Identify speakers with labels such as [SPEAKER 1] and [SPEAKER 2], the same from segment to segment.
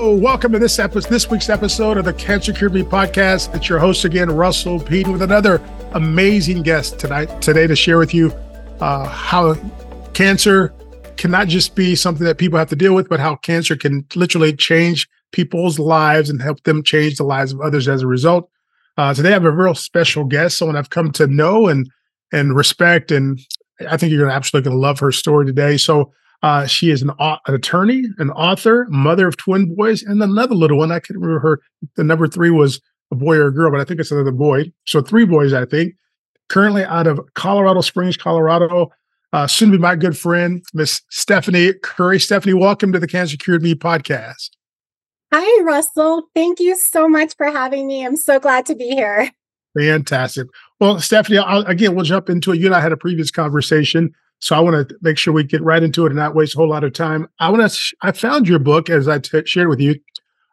[SPEAKER 1] welcome to this episode, this week's episode of the Cancer Cured Me podcast. It's your host again, Russell Pete, with another amazing guest tonight today to share with you uh, how cancer cannot just be something that people have to deal with, but how cancer can literally change people's lives and help them change the lives of others as a result. Uh, today, I have a real special guest, someone I've come to know and and respect, and I think you're absolutely going to love her story today. So uh, she is an, an, attorney, an author, mother of twin boys, and another little one. I can't remember her. The number three was a boy or a girl, but I think it's another boy. So three boys, I think. Currently out of Colorado Springs, Colorado. Uh, soon to be my good friend, Miss Stephanie Curry. Stephanie, welcome to the Cancer Cured Me podcast.
[SPEAKER 2] Hi, Russell. Thank you so much for having me. I'm so glad to be here.
[SPEAKER 1] Fantastic. Well, Stephanie, I'll, again, we'll jump into it. You and I had a previous conversation so I want to make sure we get right into it and not waste a whole lot of time. I want to. Sh- I found your book as I t- shared with you.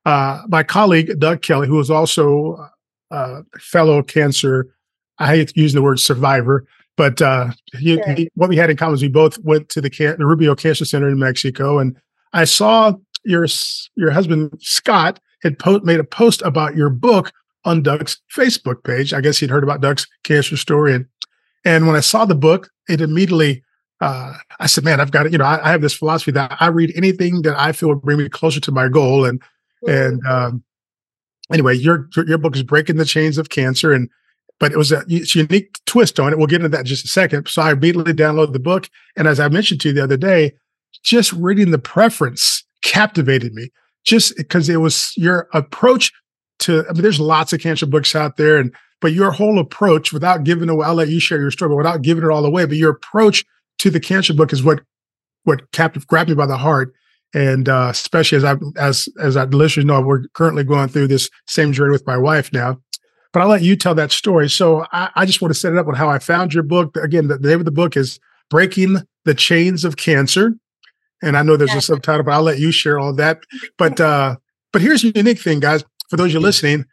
[SPEAKER 1] Uh, my colleague Doug Kelly, who was also a uh, fellow cancer. I hate using the word survivor, but uh, he, sure. he, what we had in common is we both went to the, can- the Rubio Cancer Center in Mexico, and I saw your your husband Scott had po- made a post about your book on Doug's Facebook page. I guess he'd heard about Doug's cancer story, and and when I saw the book, it immediately uh, I said, man, I've got to, you know, I, I, have this philosophy that I read anything that I feel would bring me closer to my goal. And, mm-hmm. and, um, anyway, your, your book is breaking the chains of cancer. And, but it was a unique twist on it. We'll get into that in just a second. So I immediately downloaded the book. And as I mentioned to you the other day, just reading the preference captivated me just because it was your approach to, I mean, there's lots of cancer books out there and, but your whole approach without giving away, I'll let you share your story, but without giving it all away, but your approach to the cancer book is what what captive grabbed me by the heart and uh, especially as I as as our listeners know, we're currently going through this same journey with my wife now. But I'll let you tell that story. So I, I just want to set it up on how I found your book. Again, the, the name of the book is "Breaking the Chains of Cancer," and I know there's a subtitle, but I'll let you share all that. But uh, but here's the unique thing, guys. For those you are listening,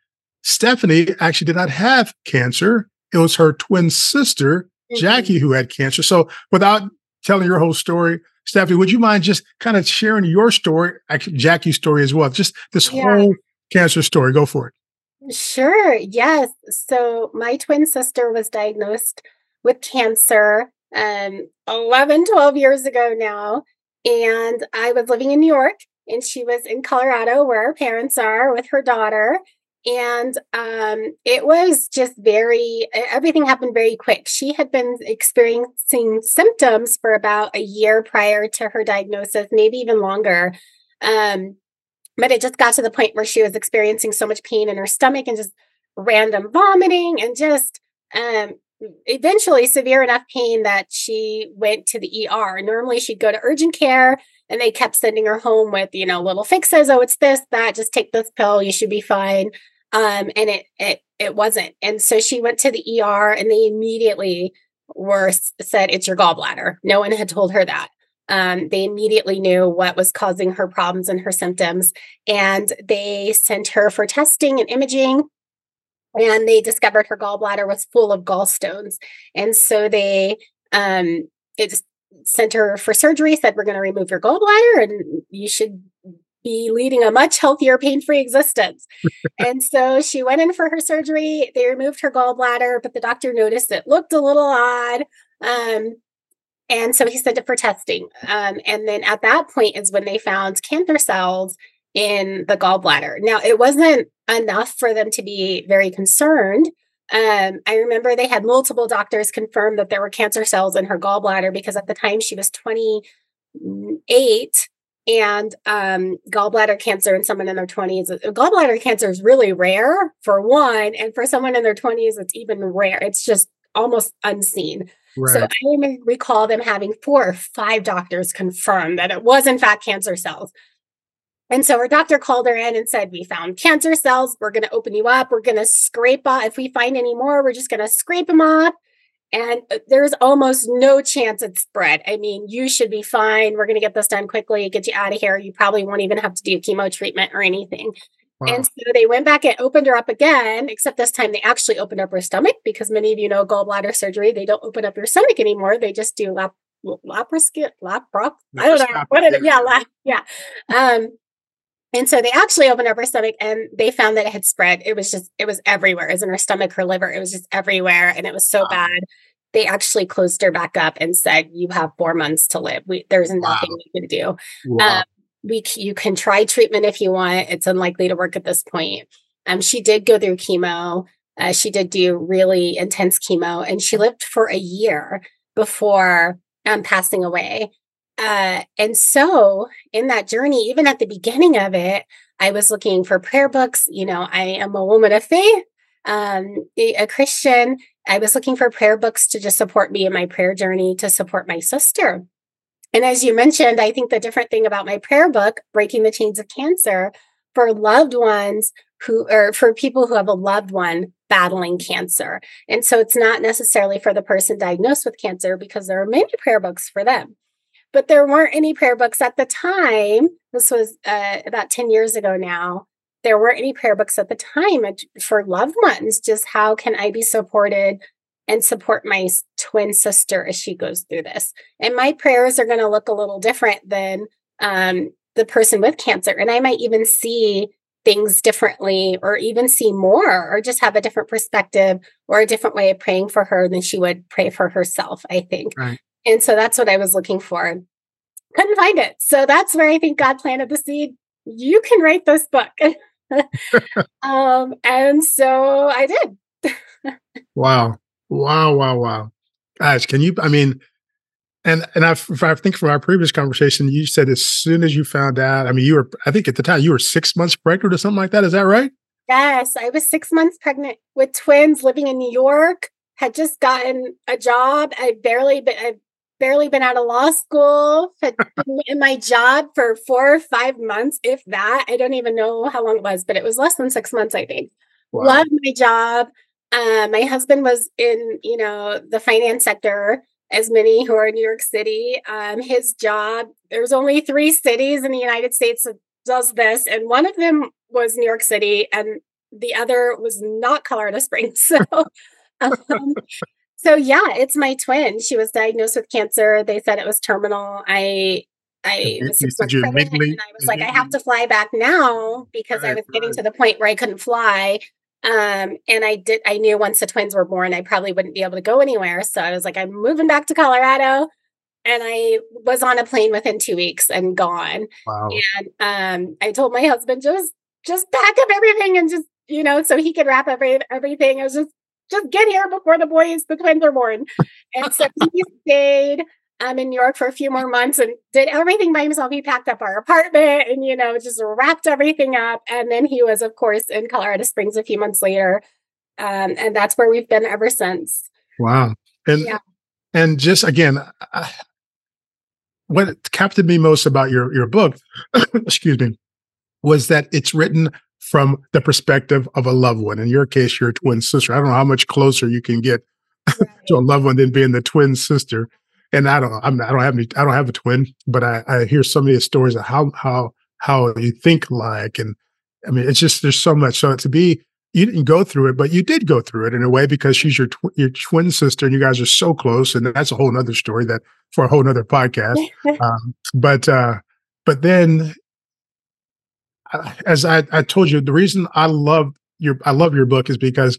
[SPEAKER 1] Stephanie actually did not have cancer. It was her twin sister Jackie who had cancer. So without telling your whole story, Stephanie, would you mind just kind of sharing your story, Jackie's story as well? Just this yeah. whole cancer story. Go for it.
[SPEAKER 2] Sure. Yes. So my twin sister was diagnosed with cancer um 11, 12 years ago now. And I was living in New York and she was in Colorado where her parents are with her daughter and um, it was just very everything happened very quick she had been experiencing symptoms for about a year prior to her diagnosis maybe even longer um, but it just got to the point where she was experiencing so much pain in her stomach and just random vomiting and just um, eventually severe enough pain that she went to the ER. Normally she'd go to urgent care and they kept sending her home with, you know, little fixes. Oh, it's this, that, just take this pill, you should be fine. Um, and it it it wasn't. And so she went to the ER and they immediately were said it's your gallbladder. No one had told her that. Um, they immediately knew what was causing her problems and her symptoms, and they sent her for testing and imaging. And they discovered her gallbladder was full of gallstones, and so they um, it sent her for surgery. Said we're going to remove your gallbladder, and you should be leading a much healthier, pain free existence. and so she went in for her surgery. They removed her gallbladder, but the doctor noticed it looked a little odd. Um, and so he sent it for testing. Um, and then at that point is when they found cancer cells in the gallbladder. Now, it wasn't enough for them to be very concerned. Um, I remember they had multiple doctors confirm that there were cancer cells in her gallbladder because at the time she was 28 and um, gallbladder cancer in someone in their 20s. Uh, gallbladder cancer is really rare for one, and for someone in their 20s, it's even rare. It's just almost unseen. Right. So I recall them having four or five doctors confirm that it was in fact cancer cells. And so her doctor called her in and said, We found cancer cells. We're going to open you up. We're going to scrape off. If we find any more, we're just going to scrape them off and uh, there's almost no chance it's spread. I mean, you should be fine. We're going to get this done quickly, get you out of here. You probably won't even have to do chemo treatment or anything. Wow. And so they went back and opened her up again, except this time they actually opened up her stomach because many of you know gallbladder surgery, they don't open up your stomach anymore. They just do lap laparoscopy, lapro, I don't know what it, yeah, lap, yeah. Um, And so they actually opened up her stomach and they found that it had spread. It was just, it was everywhere. It was in her stomach, her liver. It was just everywhere. And it was so wow. bad. They actually closed her back up and said, You have four months to live. We, there's nothing wow. we can do. Wow. Um, we, you can try treatment if you want. It's unlikely to work at this point. Um, she did go through chemo. Uh, she did do really intense chemo and she lived for a year before um, passing away. Uh, and so in that journey, even at the beginning of it, I was looking for prayer books. You know, I am a woman of faith, um, a Christian. I was looking for prayer books to just support me in my prayer journey, to support my sister. And as you mentioned, I think the different thing about my prayer book, Breaking the Chains of Cancer, for loved ones who, or for people who have a loved one battling cancer. And so it's not necessarily for the person diagnosed with cancer because there are many prayer books for them but there weren't any prayer books at the time. This was uh, about 10 years ago now. There weren't any prayer books at the time for loved ones. Just how can I be supported and support my twin sister as she goes through this? And my prayers are going to look a little different than um, the person with cancer. And I might even see things differently or even see more or just have a different perspective or a different way of praying for her than she would pray for herself, I think. Right. And so that's what I was looking for. Couldn't find it. So that's where I think God planted the seed. You can write this book. um, and so I did.
[SPEAKER 1] wow. Wow. Wow. Wow. Guys, can you, I mean, and and I, I think from our previous conversation, you said as soon as you found out, I mean, you were, I think at the time you were six months pregnant or something like that. Is that right?
[SPEAKER 2] Yes, I was six months pregnant with twins, living in New York. Had just gotten a job. I barely been, I barely been out of law school, had been in my job for four or five months, if that. I don't even know how long it was, but it was less than six months, I think. Wow. Loved my job. Uh, my husband was in, you know, the finance sector, as many who are in New York City. Um, his job, there's only three cities in the United States that does this, and one of them was New York City, and the other was not Colorado Springs. So um, so yeah, it's my twin. She was diagnosed with cancer. They said it was terminal. I I was six months pregnant, and I was like, I have to fly back now because right, I was getting right. to the point where I couldn't fly. Um, and I did. I knew once the twins were born, I probably wouldn't be able to go anywhere. So I was like, I'm moving back to Colorado, and I was on a plane within two weeks and gone. Wow. And um, I told my husband just just pack up everything and just you know so he could wrap every everything. I was just just get here before the boys, the twins are born. And so he stayed um, in New York for a few more months and did everything by himself. He packed up our apartment and, you know, just wrapped everything up. And then he was, of course, in Colorado Springs a few months later. Um, and that's where we've been ever since.
[SPEAKER 1] Wow. And, yeah. and just again, I, what captivated me most about your, your book, excuse me, was that it's written from the perspective of a loved one. In your case, your twin sister. I don't know how much closer you can get to a loved one than being the twin sister. And I don't know. I'm, I don't have any. I don't have a twin, but I, I hear so many stories of how how how you think like, and I mean, it's just there's so much. So to be you didn't go through it, but you did go through it in a way because she's your tw- your twin sister, and you guys are so close, and that's a whole other story that for a whole other podcast. um, but uh, but then as I, I told you, the reason I love your I love your book is because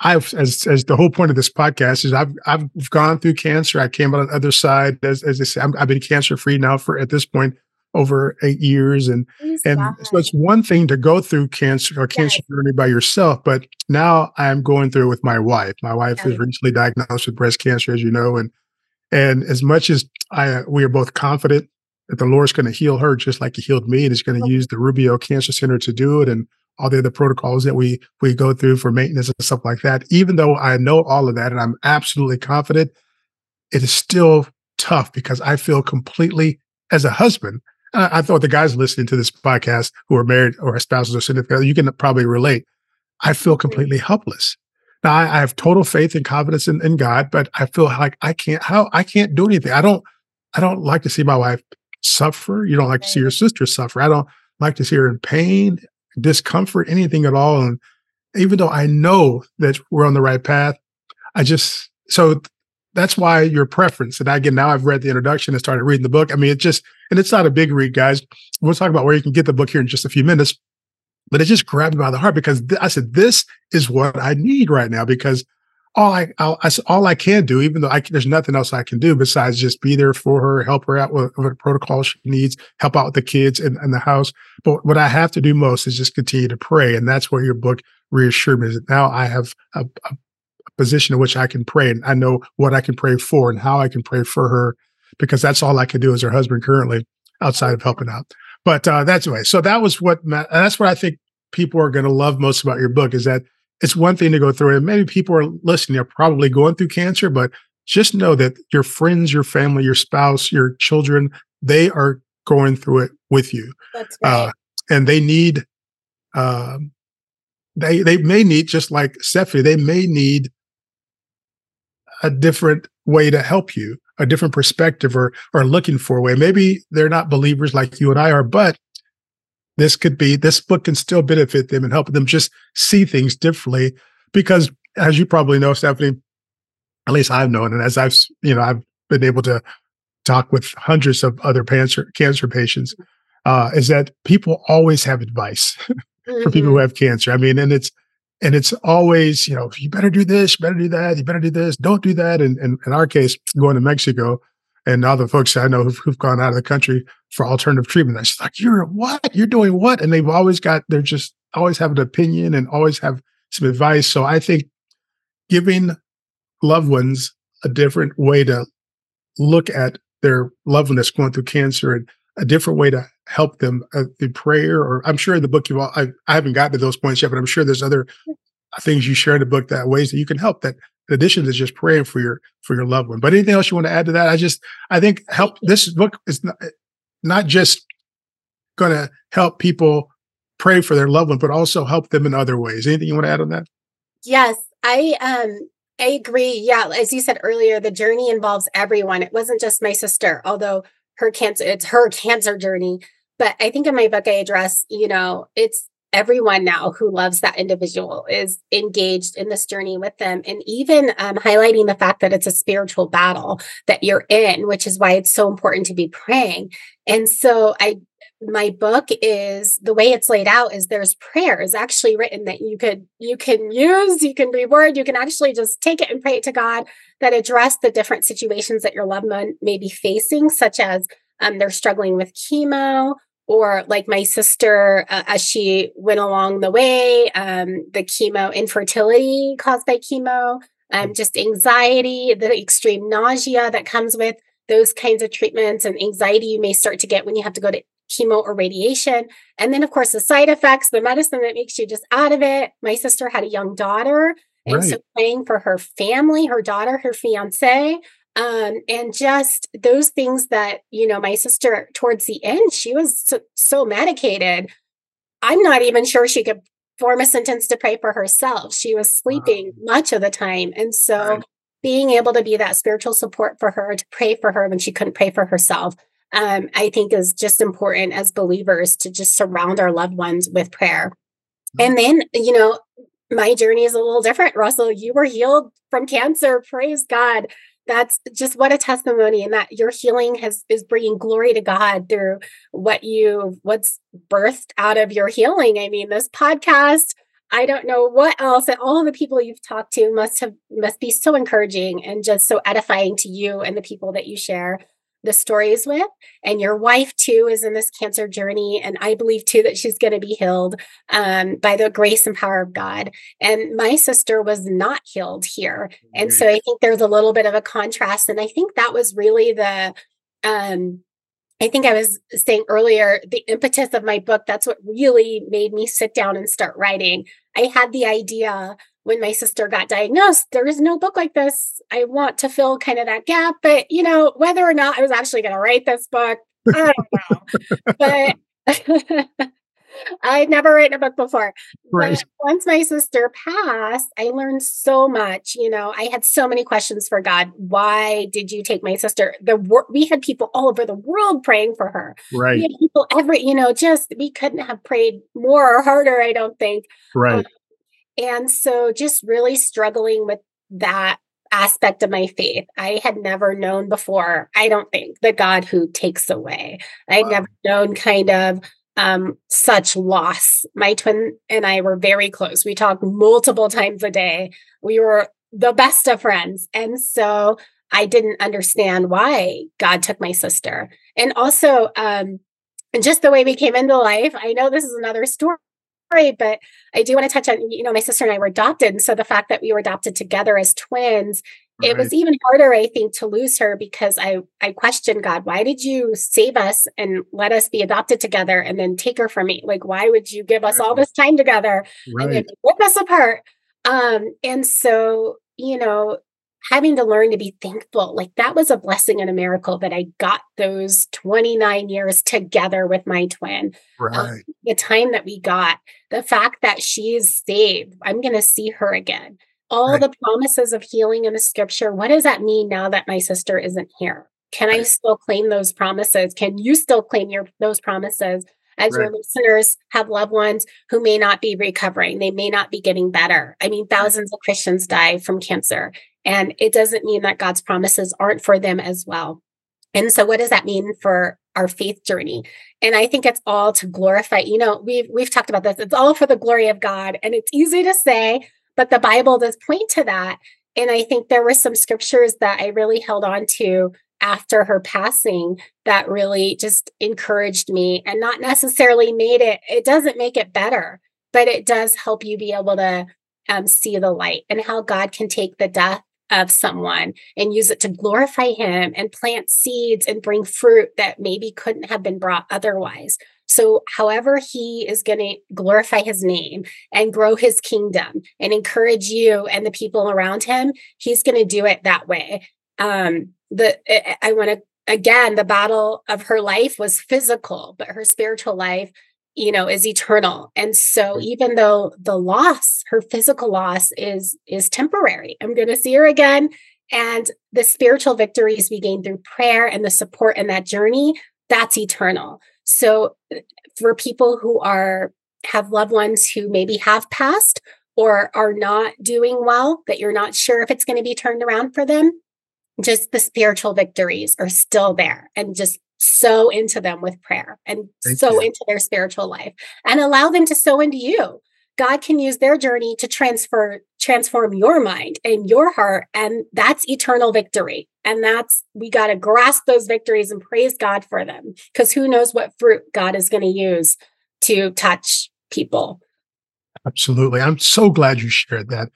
[SPEAKER 1] I've as as the whole point of this podcast is I've I've gone through cancer. I came out on the other side as as I say, i have been cancer free now for at this point over eight years, and Please and God. so it's one thing to go through cancer or cancer yes. journey by yourself, but now I'm going through it with my wife. My wife yes. was recently diagnosed with breast cancer, as you know, and and as much as I we are both confident that the Lord's going to heal her just like He healed me, and He's going to use the Rubio Cancer Center to do it, and all the other protocols that we we go through for maintenance and stuff like that. Even though I know all of that, and I'm absolutely confident, it is still tough because I feel completely as a husband. I, I thought the guys listening to this podcast who are married or spouses or significant, you can probably relate. I feel completely helpless. Now I, I have total faith and confidence in, in God, but I feel like I can't how I can't do anything. I don't I don't like to see my wife suffer. You don't like to see your sister suffer. I don't like to see her in pain, discomfort, anything at all. And even though I know that we're on the right path, I just so that's why your preference. And again, now I've read the introduction and started reading the book. I mean, it just, and it's not a big read, guys. We'll talk about where you can get the book here in just a few minutes. But it just grabbed me by the heart because th- I said, this is what I need right now because all I, I'll, I, all I can do, even though I, there's nothing else I can do besides just be there for her, help her out with what protocol she needs, help out with the kids and, in the house. But what I have to do most is just continue to pray. And that's where your book reassured me that now I have a, a position in which I can pray and I know what I can pray for and how I can pray for her because that's all I can do as her husband currently outside of helping out. But uh, that's the way. So that was what, that's what I think people are going to love most about your book is that it's one thing to go through it. Maybe people are listening, they're probably going through cancer, but just know that your friends, your family, your spouse, your children, they are going through it with you.
[SPEAKER 2] That's right. Uh,
[SPEAKER 1] and they need, uh, they they may need just like Stephanie, they may need a different way to help you, a different perspective, or or looking for a way. Maybe they're not believers like you and I are, but this could be this book can still benefit them and help them just see things differently because as you probably know stephanie at least i've known and as i've you know i've been able to talk with hundreds of other cancer cancer patients uh, is that people always have advice mm-hmm. for people who mm-hmm. have cancer i mean and it's and it's always you know you better do this you better do that you better do this don't do that and, and in our case going to mexico and other folks I know who've, who've gone out of the country for alternative treatment. I just like, you're what? You're doing what? And they've always got, they're just always have an opinion and always have some advice. So I think giving loved ones a different way to look at their loved one that's going through cancer and a different way to help them uh, through prayer, or I'm sure in the book you've all, I, I haven't gotten to those points yet, but I'm sure there's other things you share in the book that ways that you can help that in addition to just praying for your for your loved one. But anything else you want to add to that? I just I think help this book is not, not just going to help people pray for their loved one, but also help them in other ways. Anything you want to add on that?
[SPEAKER 2] Yes, I um I agree. Yeah, as you said earlier, the journey involves everyone. It wasn't just my sister, although her cancer it's her cancer journey. But I think in my book I address, you know, it's everyone now who loves that individual is engaged in this journey with them and even um, highlighting the fact that it's a spiritual battle that you're in which is why it's so important to be praying and so i my book is the way it's laid out is there's prayers actually written that you could you can use you can reword you can actually just take it and pray it to god that address the different situations that your loved one may be facing such as um, they're struggling with chemo or like my sister uh, as she went along the way um, the chemo infertility caused by chemo um, just anxiety the extreme nausea that comes with those kinds of treatments and anxiety you may start to get when you have to go to chemo or radiation and then of course the side effects the medicine that makes you just out of it my sister had a young daughter and right. so praying for her family her daughter her fiance um, and just those things that you know my sister towards the end she was so, so, i'm not even sure she could form a sentence to pray for herself she was sleeping wow. much of the time and so right. Being able to be that spiritual support for her to pray for her when she couldn't pray for herself um, i think is just important as believers to just surround our loved ones with prayer. Mm-hmm. and then you know my journey is a little different russell. You were healed from cancer praise god. That's just what a testimony and that your healing has is bringing glory to god through what you what's birthed out of your healing. I mean this podcast i don't know what else and all the people you've talked to must have must be so encouraging and just so edifying to you and the people that you share the stories with. And your wife, too, is in this cancer journey. And I believe, too, that she's going to be healed um, by the grace and power of God. And my sister was not healed here. And so I think there's a little bit of a contrast. And I think that was really the, um, I think I was saying earlier, the impetus of my book, that's what really made me sit down and start writing. I had the idea when my sister got diagnosed, there is no book like this. I want to fill kind of that gap, but you know, whether or not I was actually going to write this book, I don't know. but I'd never written a book before. Right. But once my sister passed, I learned so much. You know, I had so many questions for God. Why did you take my sister? The we had people all over the world praying for her.
[SPEAKER 1] Right.
[SPEAKER 2] People every, you know, just we couldn't have prayed more or harder. I don't think.
[SPEAKER 1] Right. Um,
[SPEAKER 2] and so just really struggling with that aspect of my faith. I had never known before, I don't think, the God who takes away. I'd wow. never known kind of um, such loss. My twin and I were very close. We talked multiple times a day. We were the best of friends. And so I didn't understand why God took my sister. And also, um, and just the way we came into life, I know this is another story but I do want to touch on, you know, my sister and I were adopted. And so the fact that we were adopted together as twins, right. it was even harder, I think, to lose her because I I questioned God, why did you save us and let us be adopted together and then take her from me? Like, why would you give us right. all this time together right. and then rip us apart? Um, and so, you know, having to learn to be thankful. Like that was a blessing and a miracle that I got those 29 years together with my twin.
[SPEAKER 1] Um, right. Um,
[SPEAKER 2] the time that we got, the fact that she is saved, I'm going to see her again. All right. the promises of healing in the scripture. What does that mean now that my sister isn't here? Can right. I still claim those promises? Can you still claim your those promises? as right. your listeners have loved ones who may not be recovering, they may not be getting better. I mean, thousands of Christians die from cancer. And it doesn't mean that God's promises aren't for them as well. And so what does that mean for our faith journey? And I think it's all to glorify, you know, we've we've talked about this. It's all for the glory of God. And it's easy to say, but the Bible does point to that. And I think there were some scriptures that I really held on to after her passing that really just encouraged me and not necessarily made it, it doesn't make it better, but it does help you be able to um, see the light and how God can take the death of someone and use it to glorify him and plant seeds and bring fruit that maybe couldn't have been brought otherwise. So, however, he is going to glorify his name and grow his kingdom and encourage you and the people around him, he's going to do it that way. Um, the I want to again, the battle of her life was physical, but her spiritual life you know is eternal. And so even though the loss her physical loss is is temporary i'm going to see her again. And the spiritual victories we gain through prayer and the support in that journey that's eternal so for people who are have loved ones who maybe have passed or are not doing well that you're not sure if it's going to be turned around for them just the spiritual victories are still there and just sow into them with prayer and Thank sow you. into their spiritual life and allow them to sow into you. God can use their journey to transfer transform your mind and your heart and that's eternal victory. And that's we got to grasp those victories and praise God for them because who knows what fruit God is going to use to touch people.
[SPEAKER 1] Absolutely. I'm so glad you shared that.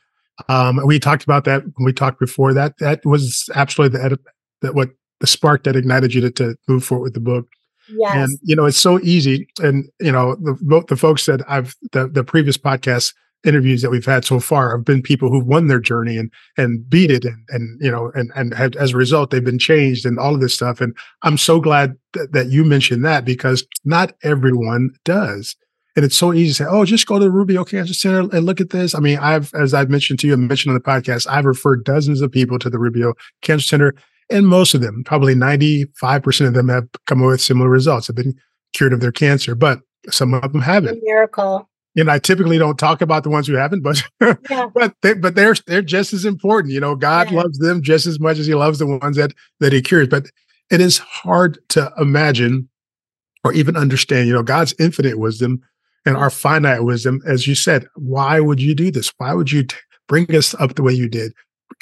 [SPEAKER 1] Um, we talked about that when we talked before. That that was absolutely the that what the spark that ignited you to, to move forward with the book.
[SPEAKER 2] Yes.
[SPEAKER 1] And you know, it's so easy. And you know, the both the folks that I've the the previous podcast interviews that we've had so far have been people who've won their journey and and beat it and and you know and and have, as a result they've been changed and all of this stuff and i'm so glad th- that you mentioned that because not everyone does and it's so easy to say oh just go to the rubio cancer center and look at this i mean i've as i've mentioned to you and mentioned on the podcast i've referred dozens of people to the rubio cancer center and most of them, probably 95% of them have come up with similar results, have been cured of their cancer, but some of them haven't.
[SPEAKER 2] A miracle.
[SPEAKER 1] And I typically don't talk about the ones who haven't, but yeah. but they, but they're they're just as important. You know, God yeah. loves them just as much as He loves the ones that that He cures. But it is hard to imagine or even understand. You know, God's infinite wisdom and our finite wisdom, as you said. Why would you do this? Why would you t- bring us up the way you did?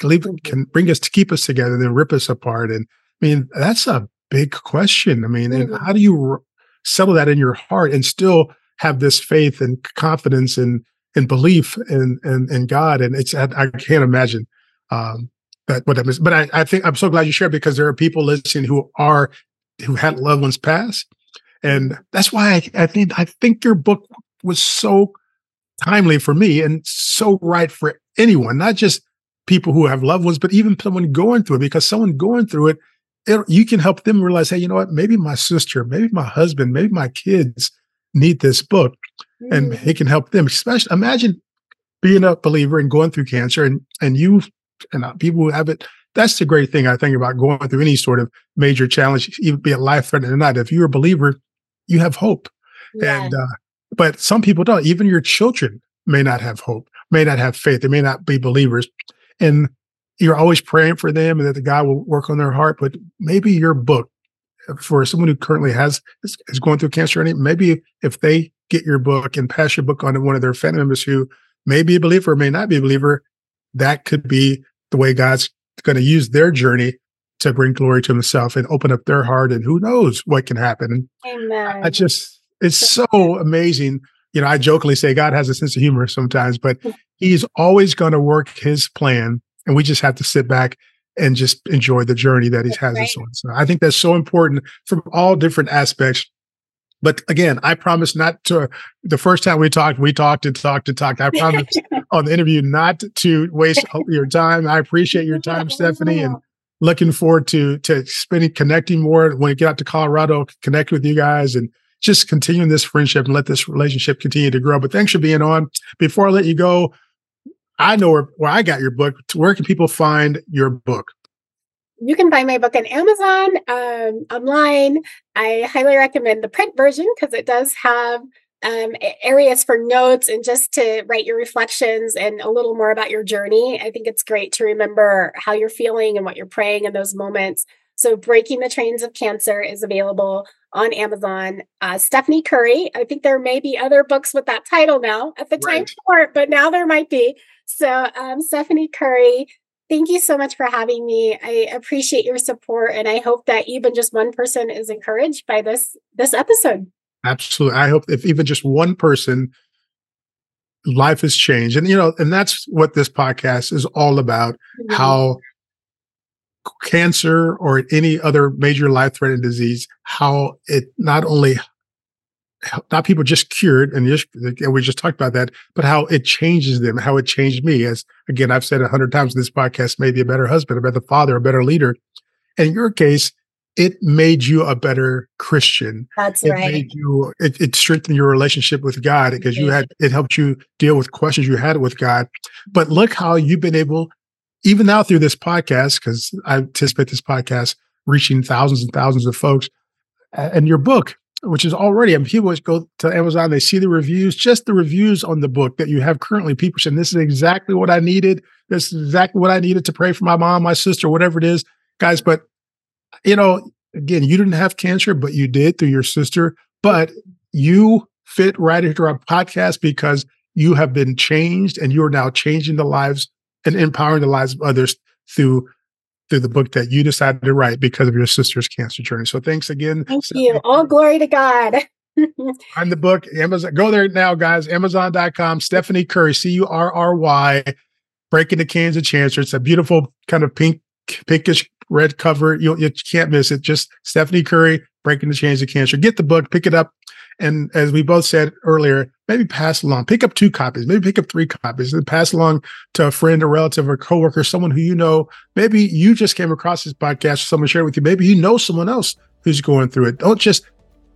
[SPEAKER 1] Mm-hmm. can bring us to keep us together, then rip us apart. And I mean, that's a big question. I mean, mm-hmm. and how do you settle that in your heart and still have this faith and confidence and and belief in in, in God? And it's I, I can't imagine um, that what that is. But I, I think I'm so glad you shared because there are people listening who are who had loved ones pass, and that's why I, I think I think your book was so timely for me and so right for anyone, not just people who have loved ones, but even someone going through it, because someone going through it, it, you can help them realize, hey, you know what? Maybe my sister, maybe my husband, maybe my kids need this book, mm. and it can help them. Especially, imagine being a believer and going through cancer, and and you and uh, people who have it. That's the great thing I think about going through any sort of major challenge, even be it life threatening or not. If you're a believer, you have hope, yeah. and uh, but some people don't. Even your children may not have hope, may not have faith. They may not be believers. And you're always praying for them and that the God will work on their heart. But maybe your book uh, for someone who currently has is, is going through cancer, and maybe if they get your book and pass your book on to one of their family members who may be a believer, or may not be a believer, that could be the way God's going to use their journey to bring glory to himself and open up their heart and who knows what can happen.
[SPEAKER 2] Amen.
[SPEAKER 1] I just it's so amazing. You know, I jokingly say God has a sense of humor sometimes, but he's always going to work his plan and we just have to sit back and just enjoy the journey that he has right. us on. So I think that's so important from all different aspects. But again, I promise not to. The first time we talked, we talked and talked and talked. I promise on the interview not to waste your time. I appreciate your time, Stephanie, and looking forward to to spending connecting more when we get out to Colorado, connect with you guys and just continuing this friendship and let this relationship continue to grow. But thanks for being on. Before I let you go, I know where, where I got your book. Where can people find your book?
[SPEAKER 2] You can find my book on Amazon, um, online. I highly recommend the print version because it does have um, areas for notes and just to write your reflections and a little more about your journey. I think it's great to remember how you're feeling and what you're praying in those moments. So, Breaking the Chains of Cancer is available on Amazon. Uh, Stephanie Curry, I think there may be other books with that title now at the right. time for but now there might be. So, um, Stephanie Curry, thank you so much for having me. I appreciate your support, and I hope that even just one person is encouraged by this this episode.
[SPEAKER 1] Absolutely. I hope if even just one person life has changed. And you know, and that's what this podcast is all about, mm-hmm. how cancer or any other major life threatening disease, how it not only not people just cured and just and we just talked about that, but how it changes them, how it changed me. As again, I've said a hundred times in this podcast, maybe a better husband, a better father, a better leader. And in your case, it made you a better Christian.
[SPEAKER 2] That's
[SPEAKER 1] it
[SPEAKER 2] right.
[SPEAKER 1] Made you, it, it strengthened your relationship with God because you had it helped you deal with questions you had with God. But look how you've been able, even now through this podcast, because I anticipate this podcast reaching thousands and thousands of folks, and your book, which is already, I mean, people go to Amazon, they see the reviews, just the reviews on the book that you have currently. People saying, This is exactly what I needed. This is exactly what I needed to pray for my mom, my sister, whatever it is. Guys, but you know, again, you didn't have cancer, but you did through your sister. But you fit right into our podcast because you have been changed and you are now changing the lives and empowering the lives of others through through the book that you decided to write because of your sister's cancer journey. So thanks again.
[SPEAKER 2] Thank you. All glory to God.
[SPEAKER 1] Find the book, Amazon. Go there now, guys. Amazon.com. Stephanie Curry, C U R R Y, Breaking the Chains of Cancer. It's a beautiful kind of pink, pinkish red cover. You, you can't miss it. Just Stephanie Curry, Breaking the Chains of Cancer. Get the book, pick it up. And as we both said earlier, maybe pass along, pick up two copies, maybe pick up three copies and pass along to a friend, a relative, or coworker, someone who you know. Maybe you just came across this podcast, someone shared with you. Maybe you know someone else who's going through it. Don't just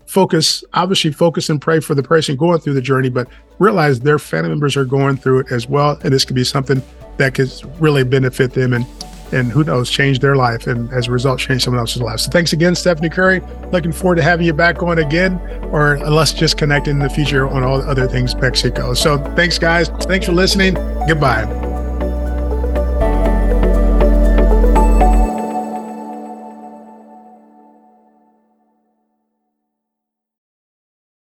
[SPEAKER 1] focus, obviously focus and pray for the person going through the journey, but realize their family members are going through it as well. And this could be something that could really benefit them. And and who knows, change their life and as a result, change someone else's life. So thanks again, Stephanie Curry. Looking forward to having you back on again, or unless just connecting in the future on all the other things Mexico. So thanks, guys. Thanks for listening. Goodbye.